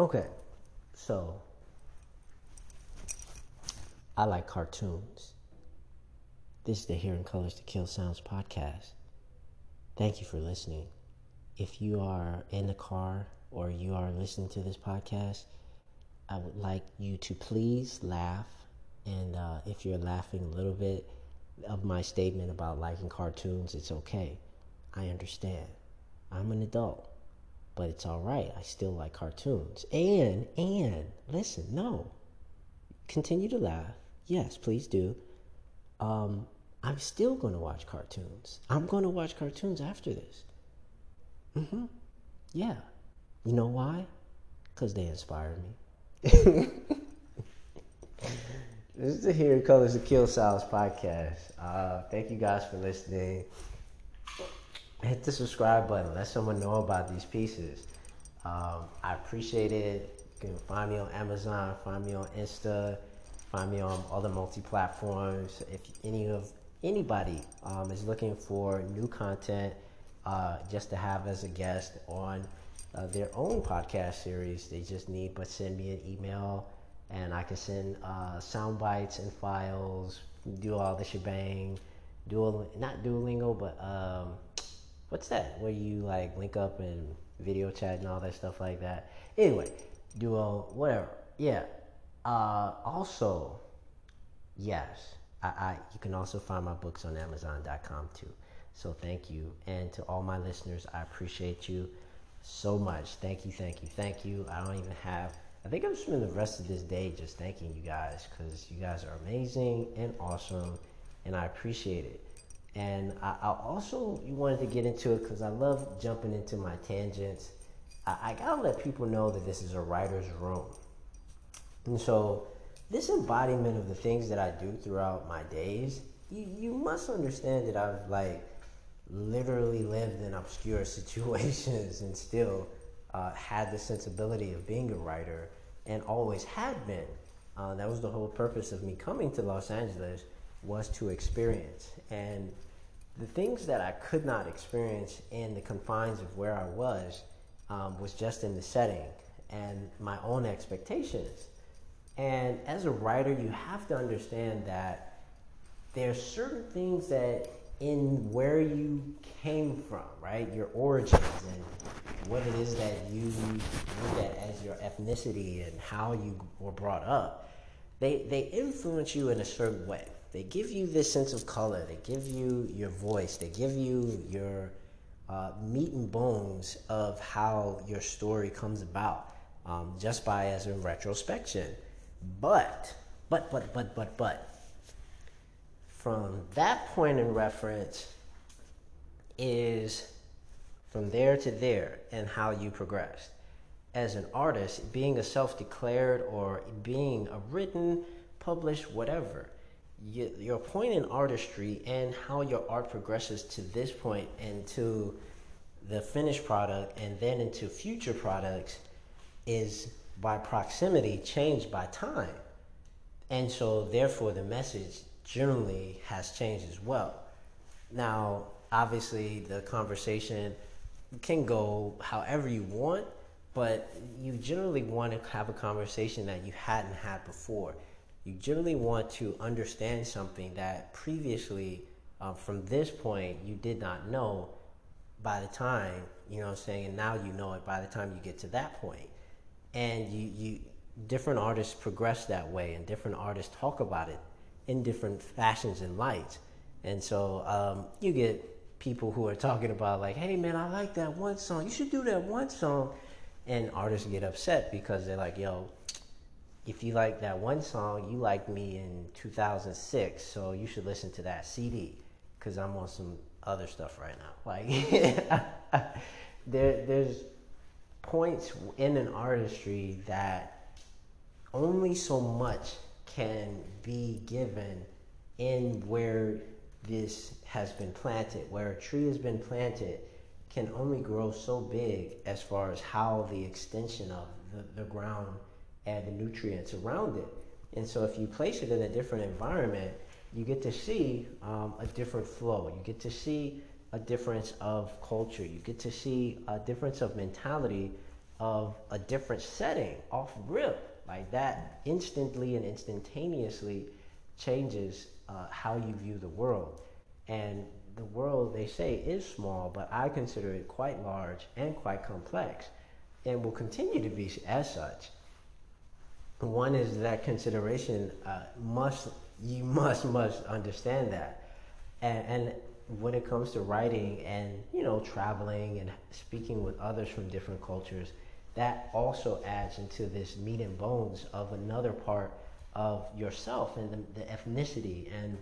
Okay, so I like cartoons. This is the Hearing Colors to Kill Sounds podcast. Thank you for listening. If you are in the car or you are listening to this podcast, I would like you to please laugh. And uh, if you're laughing a little bit of my statement about liking cartoons, it's okay. I understand. I'm an adult, but it's all right. I still like cartoons. And, and, listen, no. Continue to laugh. Yes, please do. Um, I'm still going to watch cartoons. I'm going to watch cartoons after this. Mm-hmm. Yeah. You know why? Because they inspired me. this is the Hearing Colors to Kill Sounds podcast. Uh, thank you guys for listening. Hit the subscribe button. Let someone know about these pieces. Um, I appreciate it. You can find me on Amazon, find me on Insta, find me on other multi-platforms. If any of anybody um, is looking for new content, uh, just to have as a guest on uh, their own podcast series. They just need but send me an email, and I can send uh, sound bites and files, do all the shebang. Dual, not Duolingo, but um, what's that? Where you like link up and video chat and all that stuff like that. Anyway, Duo, whatever. Yeah. Uh, also, yes, I, I you can also find my books on Amazon.com too. So thank you, and to all my listeners, I appreciate you so much. Thank you, thank you, thank you. I don't even have, I think I'm spending the rest of this day just thanking you guys because you guys are amazing and awesome, and I appreciate it. And I, I also wanted to get into it because I love jumping into my tangents. I, I gotta let people know that this is a writer's room. And so, this embodiment of the things that I do throughout my days, you, you must understand that I've like literally lived in obscure situations and still uh, had the sensibility of being a writer and always had been. Uh, that was the whole purpose of me coming to Los Angeles was to experience. And the things that I could not experience in the confines of where I was um, was just in the setting and my own expectations. And as a writer, you have to understand that there are certain things that in where you came from, right? Your origins and what it is that you look at as your ethnicity and how you were brought up. They, they influence you in a certain way. They give you this sense of color. They give you your voice. They give you your uh, meat and bones of how your story comes about um, just by as a retrospection. But, but, but, but, but, but, from that point in reference is from there to there and how you progressed. As an artist, being a self declared or being a written, published, whatever, you, your point in artistry and how your art progresses to this point and to the finished product and then into future products is by proximity changed by time. And so, therefore, the message generally has changed as well. Now, obviously, the conversation can go however you want, but you generally want to have a conversation that you hadn't had before. You generally want to understand something that previously, uh, from this point, you did not know by the time, you know what I'm saying, and now you know it by the time you get to that point. And you, you different artists progress that way and different artists talk about it in different fashions and lights. And so um, you get people who are talking about like, hey man, I like that one song. You should do that one song. And artists get upset because they're like, yo, if you like that one song, you liked me in 2006, so you should listen to that CD because I'm on some other stuff right now. Like, there, there's points in an artistry that only so much can be given in where this has been planted, where a tree has been planted, can only grow so big as far as how the extension of the, the ground and the nutrients around it. And so, if you place it in a different environment, you get to see um, a different flow. You get to see a difference of culture. You get to see a difference of mentality of a different setting off rip. Like that instantly and instantaneously changes uh, how you view the world. And the world, they say, is small, but I consider it quite large and quite complex and will continue to be as such. One is that consideration uh, must, you must, must understand that. And, and when it comes to writing and, you know, traveling and speaking with others from different cultures, that also adds into this meat and bones of another part of yourself and the, the ethnicity and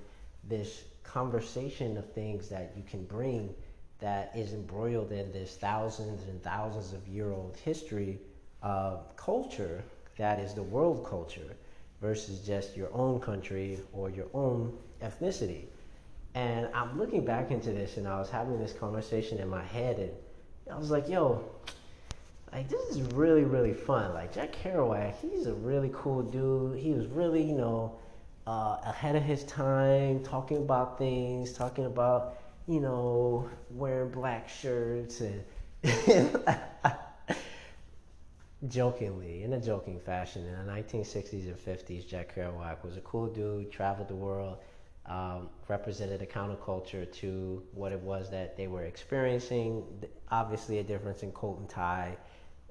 this conversation of things that you can bring that is embroiled in this thousands and thousands of year old history of culture that is the world culture versus just your own country or your own ethnicity. And I'm looking back into this and I was having this conversation in my head and I was like, yo, like this is really, really fun. Like Jack Kerouac, he's a really cool dude. He was really, you know, uh, ahead of his time, talking about things, talking about, you know, wearing black shirts and jokingly, in a joking fashion, in the 1960s and 50s, Jack Kerouac was a cool dude, traveled the world, um, represented a counterculture to what it was that they were experiencing. Obviously, a difference in coat and tie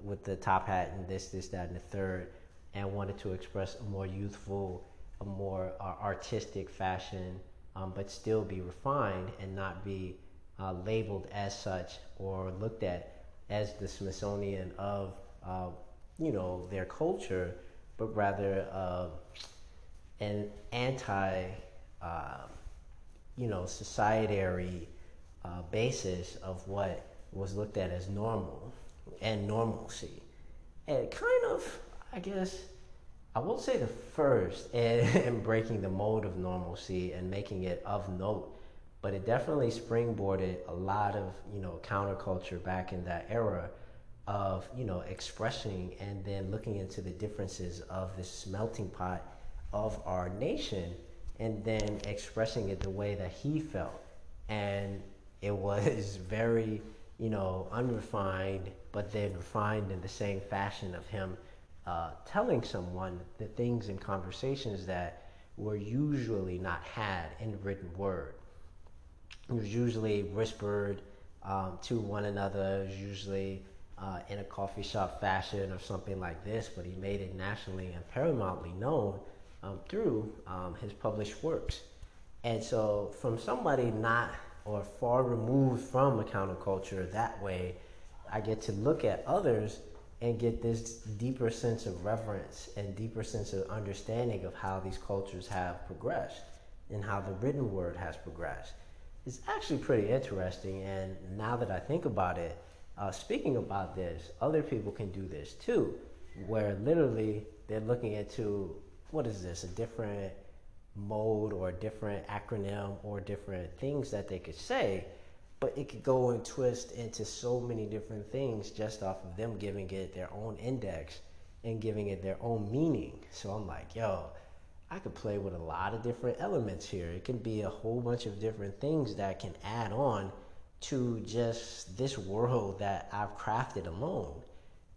with the top hat and this, this, that, and the third, and wanted to express a more youthful a more uh, artistic fashion, um, but still be refined and not be uh, labeled as such or looked at as the Smithsonian of, uh, you know, their culture, but rather uh, an anti, uh, you know, societary uh, basis of what was looked at as normal and normalcy. And kind of, I guess, I won't say the first in, breaking the mold of normalcy and making it of note, but it definitely springboarded a lot of you know counterculture back in that era of you know expressing and then looking into the differences of this melting pot of our nation and then expressing it the way that he felt and it was very you know unrefined but then refined in the same fashion of him uh, telling someone the things and conversations that were usually not had in written word. It was usually whispered um, to one another, it was usually uh, in a coffee shop fashion or something like this, but he made it nationally and paramountly known um, through um, his published works. And so, from somebody not or far removed from a counterculture that way, I get to look at others and get this deeper sense of reverence and deeper sense of understanding of how these cultures have progressed and how the written word has progressed. It's actually pretty interesting. And now that I think about it, uh, speaking about this, other people can do this too, where literally they're looking into what is this, a different mode or a different acronym or different things that they could say but it could go and twist into so many different things just off of them giving it their own index and giving it their own meaning. So I'm like, yo, I could play with a lot of different elements here. It can be a whole bunch of different things that can add on to just this world that I've crafted alone.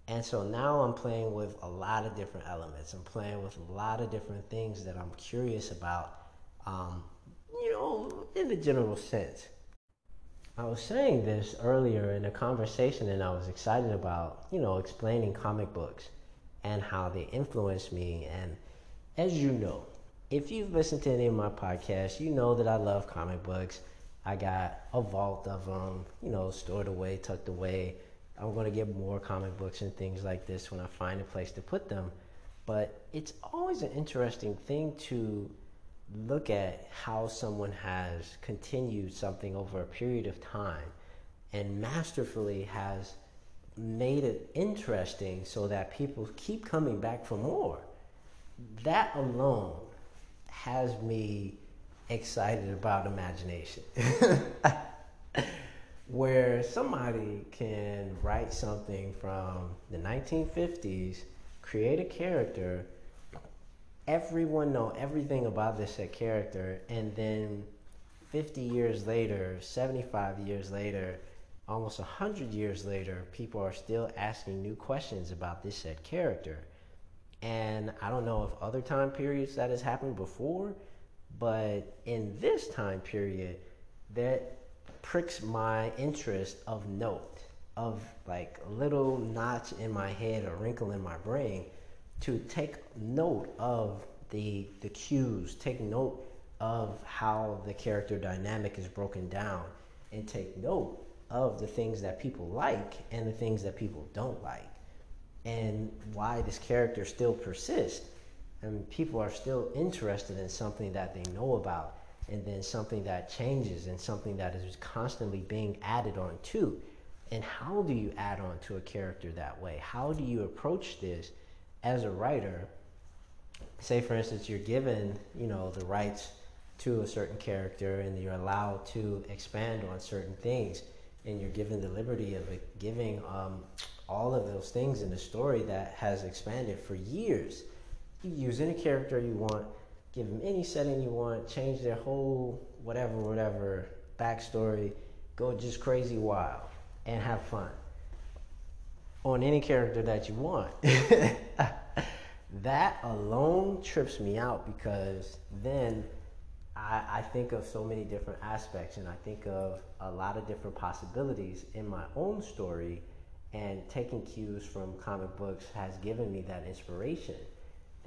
And so now I'm playing with a lot of different elements. I'm playing with a lot of different things that I'm curious about, um, you know, in the general sense. I was saying this earlier in a conversation, and I was excited about, you know, explaining comic books and how they influenced me. And as you know, if you've listened to any of my podcasts, you know that I love comic books. I got a vault of them, you know, stored away, tucked away. I'm going to get more comic books and things like this when I find a place to put them. But it's always an interesting thing to look at how someone has continued something over a period of time and masterfully has made it interesting so that people keep coming back for more. That alone has me excited about imagination. Where somebody can write something from the 1950s, create a character, everyone know everything about this said character, and then 50 years later, 75 years later, almost a hundred years later, people are still asking new questions about this said character. And I don't know if other time periods that has happened before, but in this time period, that pricks my interest of note, of like a little notch in my head or wrinkle in my brain to take note of the the cues, take note of how the character dynamic is broken down, and take note of the things that people like and the things that people don't like, and why this character still persists. And people are still interested in something that they know about, and then something that changes, and something that is constantly being added on to. And how do you add on to a character that way? How do you approach this as a writer? Say, for instance, you're given, you know, the rights to a certain character, and you're allowed to expand on certain things and you're given the liberty of giving um, all of those things in the story that has expanded for years. You use any character you want, give them any setting you want, change their whole whatever, whatever backstory, go just crazy wild and have fun on any character that you want. that alone trips me out because then I, I think of so many different aspects and I think of a lot of different possibilities in my own story and taking cues from comic books has given me that inspiration.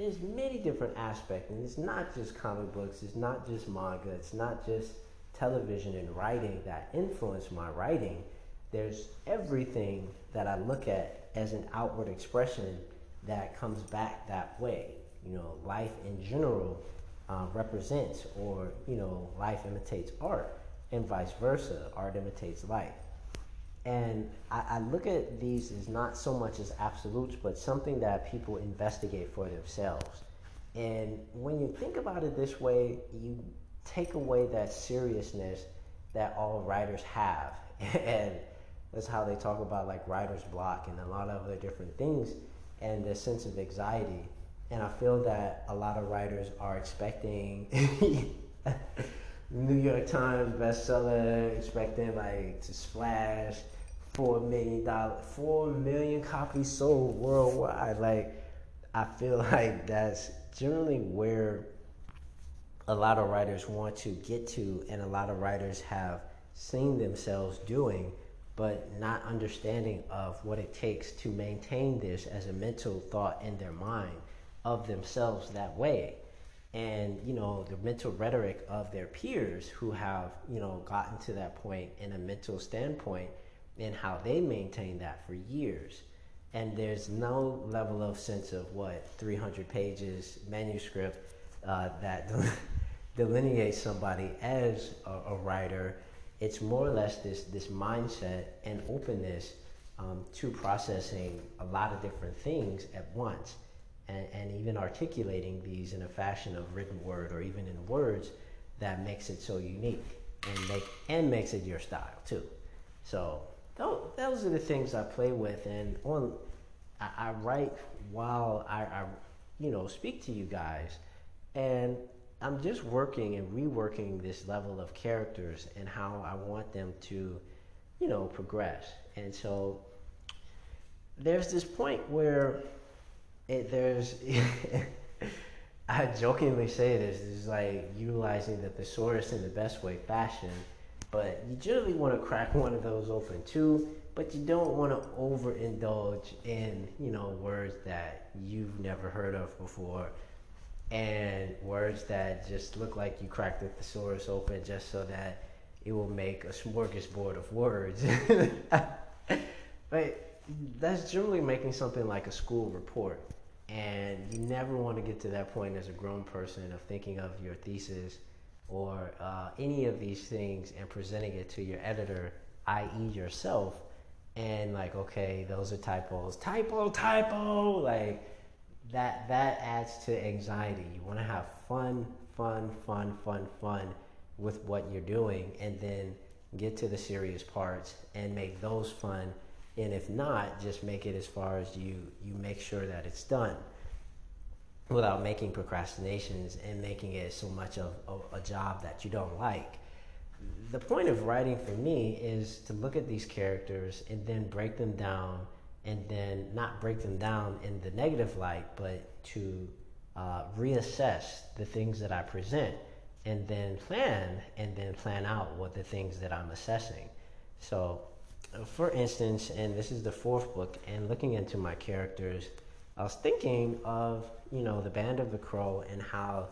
There's many different aspects and it's not just comic books, it's not just manga, it's not just television and writing that influence my writing. There's everything that I look at as an outward expression that comes back that way. You know, life in general um, represents, or you know, life imitates art, and vice versa. Art imitates life. And I, I look at these as not so much as absolutes, but something that people investigate for themselves. And when you think about it this way, you take away that seriousness that all writers have. and that's how they talk about like writer's block and a lot of other different things and the sense of anxiety and I feel that a lot of writers are expecting New York Times bestseller, expecting like to splash four million dollar, four million copies sold worldwide. Like, I feel like that's generally where a lot of writers want to get to, and a lot of writers have seen themselves doing, but not understanding of what it takes to maintain this as a mental thought in their mind of themselves that way and you know the mental rhetoric of their peers who have you know gotten to that point in a mental standpoint and how they maintain that for years. And there's no level of sense of what 300 pages manuscript uh, that delineates somebody as a, a, writer. It's more or less this this mindset and openness um, to processing a lot of different things at once and, and even articulating these in a fashion of written word or even in words that makes it so unique and make and makes it your style too. So those are the things I play with, and on I, I write while I, I, you know, speak to you guys, and I'm just working and reworking this level of characters and how I want them to, you know, progress. And so there's this point where it, there's I jokingly say this is like utilizing the thesaurus in the best way fashion, but you generally want to crack one of those open too. But you don't want to overindulge in you know words that you've never heard of before, and words that just look like you cracked the thesaurus open just so that it will make a smorgasbord of words. but that's generally making something like a school report and you never want to get to that point as a grown person of thinking of your thesis or uh, any of these things and presenting it to your editor, i.e., yourself, and like, okay, those are typos, typo, typo, like that. That adds to anxiety. You want to have fun, fun, fun, fun, fun with what you're doing, and then get to the serious parts and make those fun and if not just make it as far as you you make sure that it's done without making procrastinations and making it so much of a, a job that you don't like the point of writing for me is to look at these characters and then break them down and then not break them down in the negative light, but to uh, reassess the things that I present and then plan and then plan out what the things that I'm assessing. So, for instance, and this is the fourth book, and looking into my characters, I was thinking of you know the Band of the Crow and how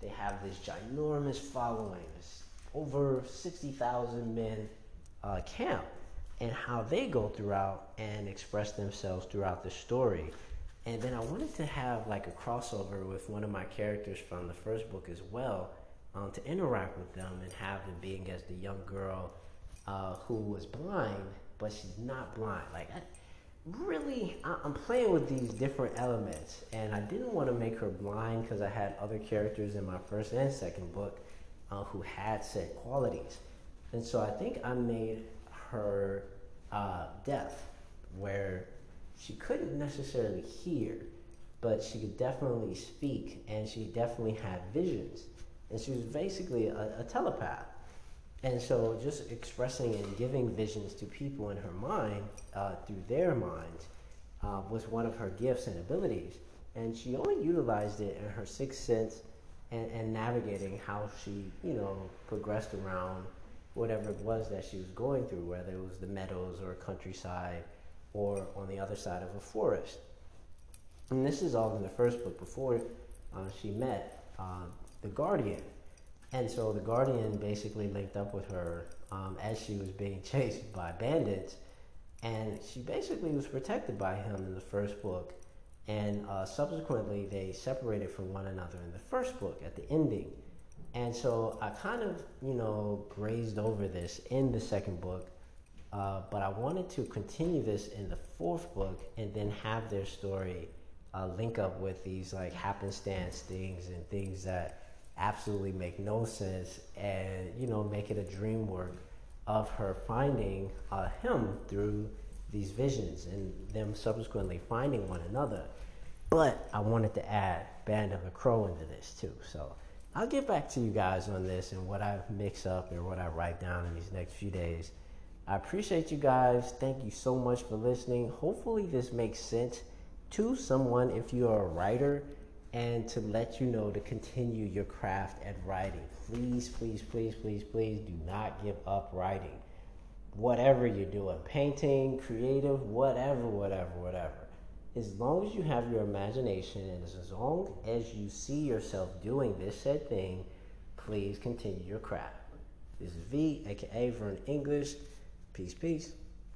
they have this ginormous following, this over sixty thousand men uh, camp, and how they go throughout and express themselves throughout the story. And then I wanted to have like a crossover with one of my characters from the first book as well, um, to interact with them and have them being as the young girl uh, who was blind, but she's not blind. Like, I, really, I, am playing with these different elements, and I didn't want to make her blind because I had other characters in my first and second book uh, who had said qualities. And so I think I made her uh, deaf, where she couldn't necessarily hear, but she could definitely speak, and she definitely had visions. And she was basically a, a telepath. And so, just expressing and giving visions to people in her mind uh, through their minds uh, was one of her gifts and abilities. And she only utilized it in her sixth sense and, and navigating how she, you know, progressed around whatever it was that she was going through, whether it was the meadows or countryside or on the other side of a forest. And this is all in the first book before uh, she met uh, the Guardian. And so the Guardian basically linked up with her um, as she was being chased by bandits. And she basically was protected by him in the first book. And uh, subsequently, they separated from one another in the first book at the ending. And so I kind of, you know, grazed over this in the second book. Uh, but I wanted to continue this in the fourth book and then have their story uh, link up with these like happenstance things and things that absolutely make no sense and you know make it a dream work of her finding uh, him through these visions and them subsequently finding one another. But i wanted to add band of the crow into this too. So i'll get back to you guys on this and what i mix up and what i write down in these next few days. I appreciate you guys. Thank you so much for listening. Hopefully this makes sense to someone if you're a writer and to let you know to continue your craft at writing. Please, please, please, please, please do not give up writing. Whatever you're doing, painting, creative, whatever, whatever, whatever. As long as you have your imagination and as long as you see yourself doing this said thing, please continue your craft. This is V, aka Vern English. Peace, peace.